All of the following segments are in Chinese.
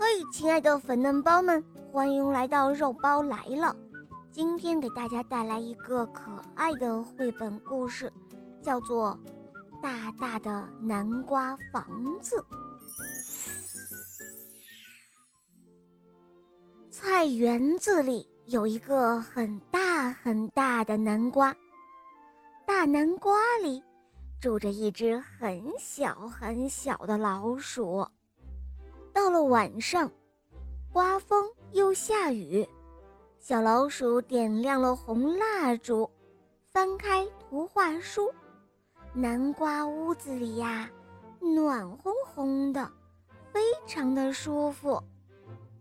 嘿，亲爱的粉嫩包们，欢迎来到肉包来了。今天给大家带来一个可爱的绘本故事，叫做《大大的南瓜房子》。菜园子里有一个很大很大的南瓜，大南瓜里住着一只很小很小的老鼠。到了晚上，刮风又下雨，小老鼠点亮了红蜡烛，翻开图画书。南瓜屋子里呀，暖烘烘的，非常的舒服。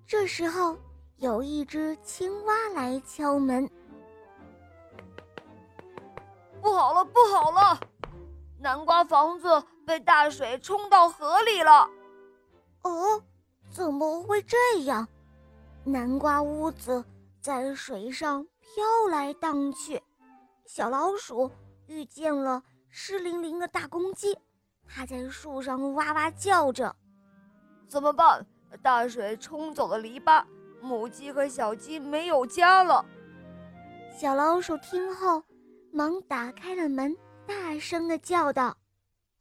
这时候，有一只青蛙来敲门。不好了，不好了！南瓜房子被大水冲到河里了。怎么会这样？南瓜屋子在水上飘来荡去，小老鼠遇见了湿淋淋的大公鸡，它在树上哇哇叫着。怎么办？大水冲走了篱笆，母鸡和小鸡没有家了。小老鼠听后，忙打开了门，大声的叫道：“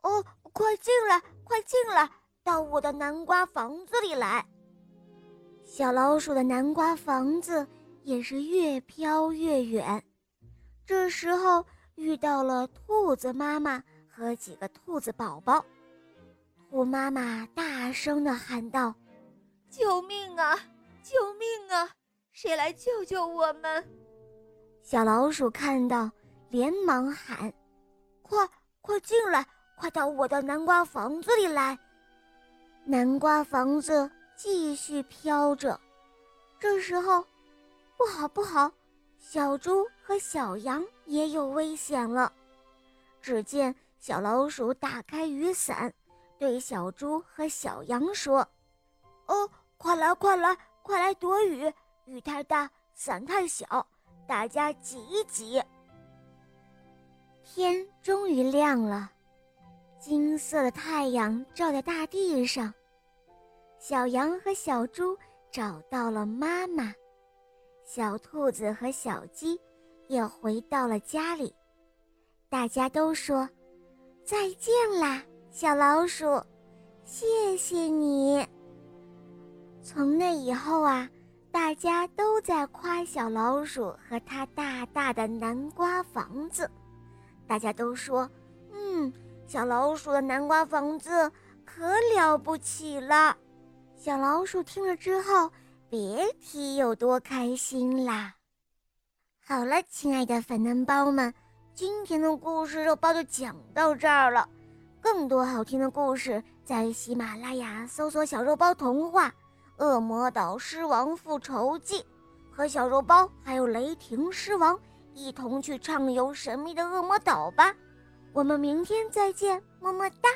哦，快进来，快进来！”到我的南瓜房子里来。小老鼠的南瓜房子也是越飘越远。这时候遇到了兔子妈妈和几个兔子宝宝。兔妈妈大声地喊道：“救命啊！救命啊！谁来救救我们？”小老鼠看到，连忙喊：“快快进来！快到我的南瓜房子里来！”南瓜房子继续飘着，这时候，不好不好，小猪和小羊也有危险了。只见小老鼠打开雨伞，对小猪和小羊说：“哦，快来快来快来躲雨！雨太大，伞太小，大家挤一挤。”天终于亮了。金色的太阳照在大地上，小羊和小猪找到了妈妈，小兔子和小鸡也回到了家里。大家都说：“再见啦，小老鼠，谢谢你。”从那以后啊，大家都在夸小老鼠和它大大的南瓜房子。大家都说：“嗯。”小老鼠的南瓜房子可了不起了，小老鼠听了之后，别提有多开心啦。好了，亲爱的粉嫩包们，今天的故事肉包就讲到这儿了。更多好听的故事，在喜马拉雅搜索“小肉包童话”《恶魔岛狮王复仇记》，和小肉包还有雷霆狮王一同去畅游神秘的恶魔岛吧。我们明天再见，么么哒。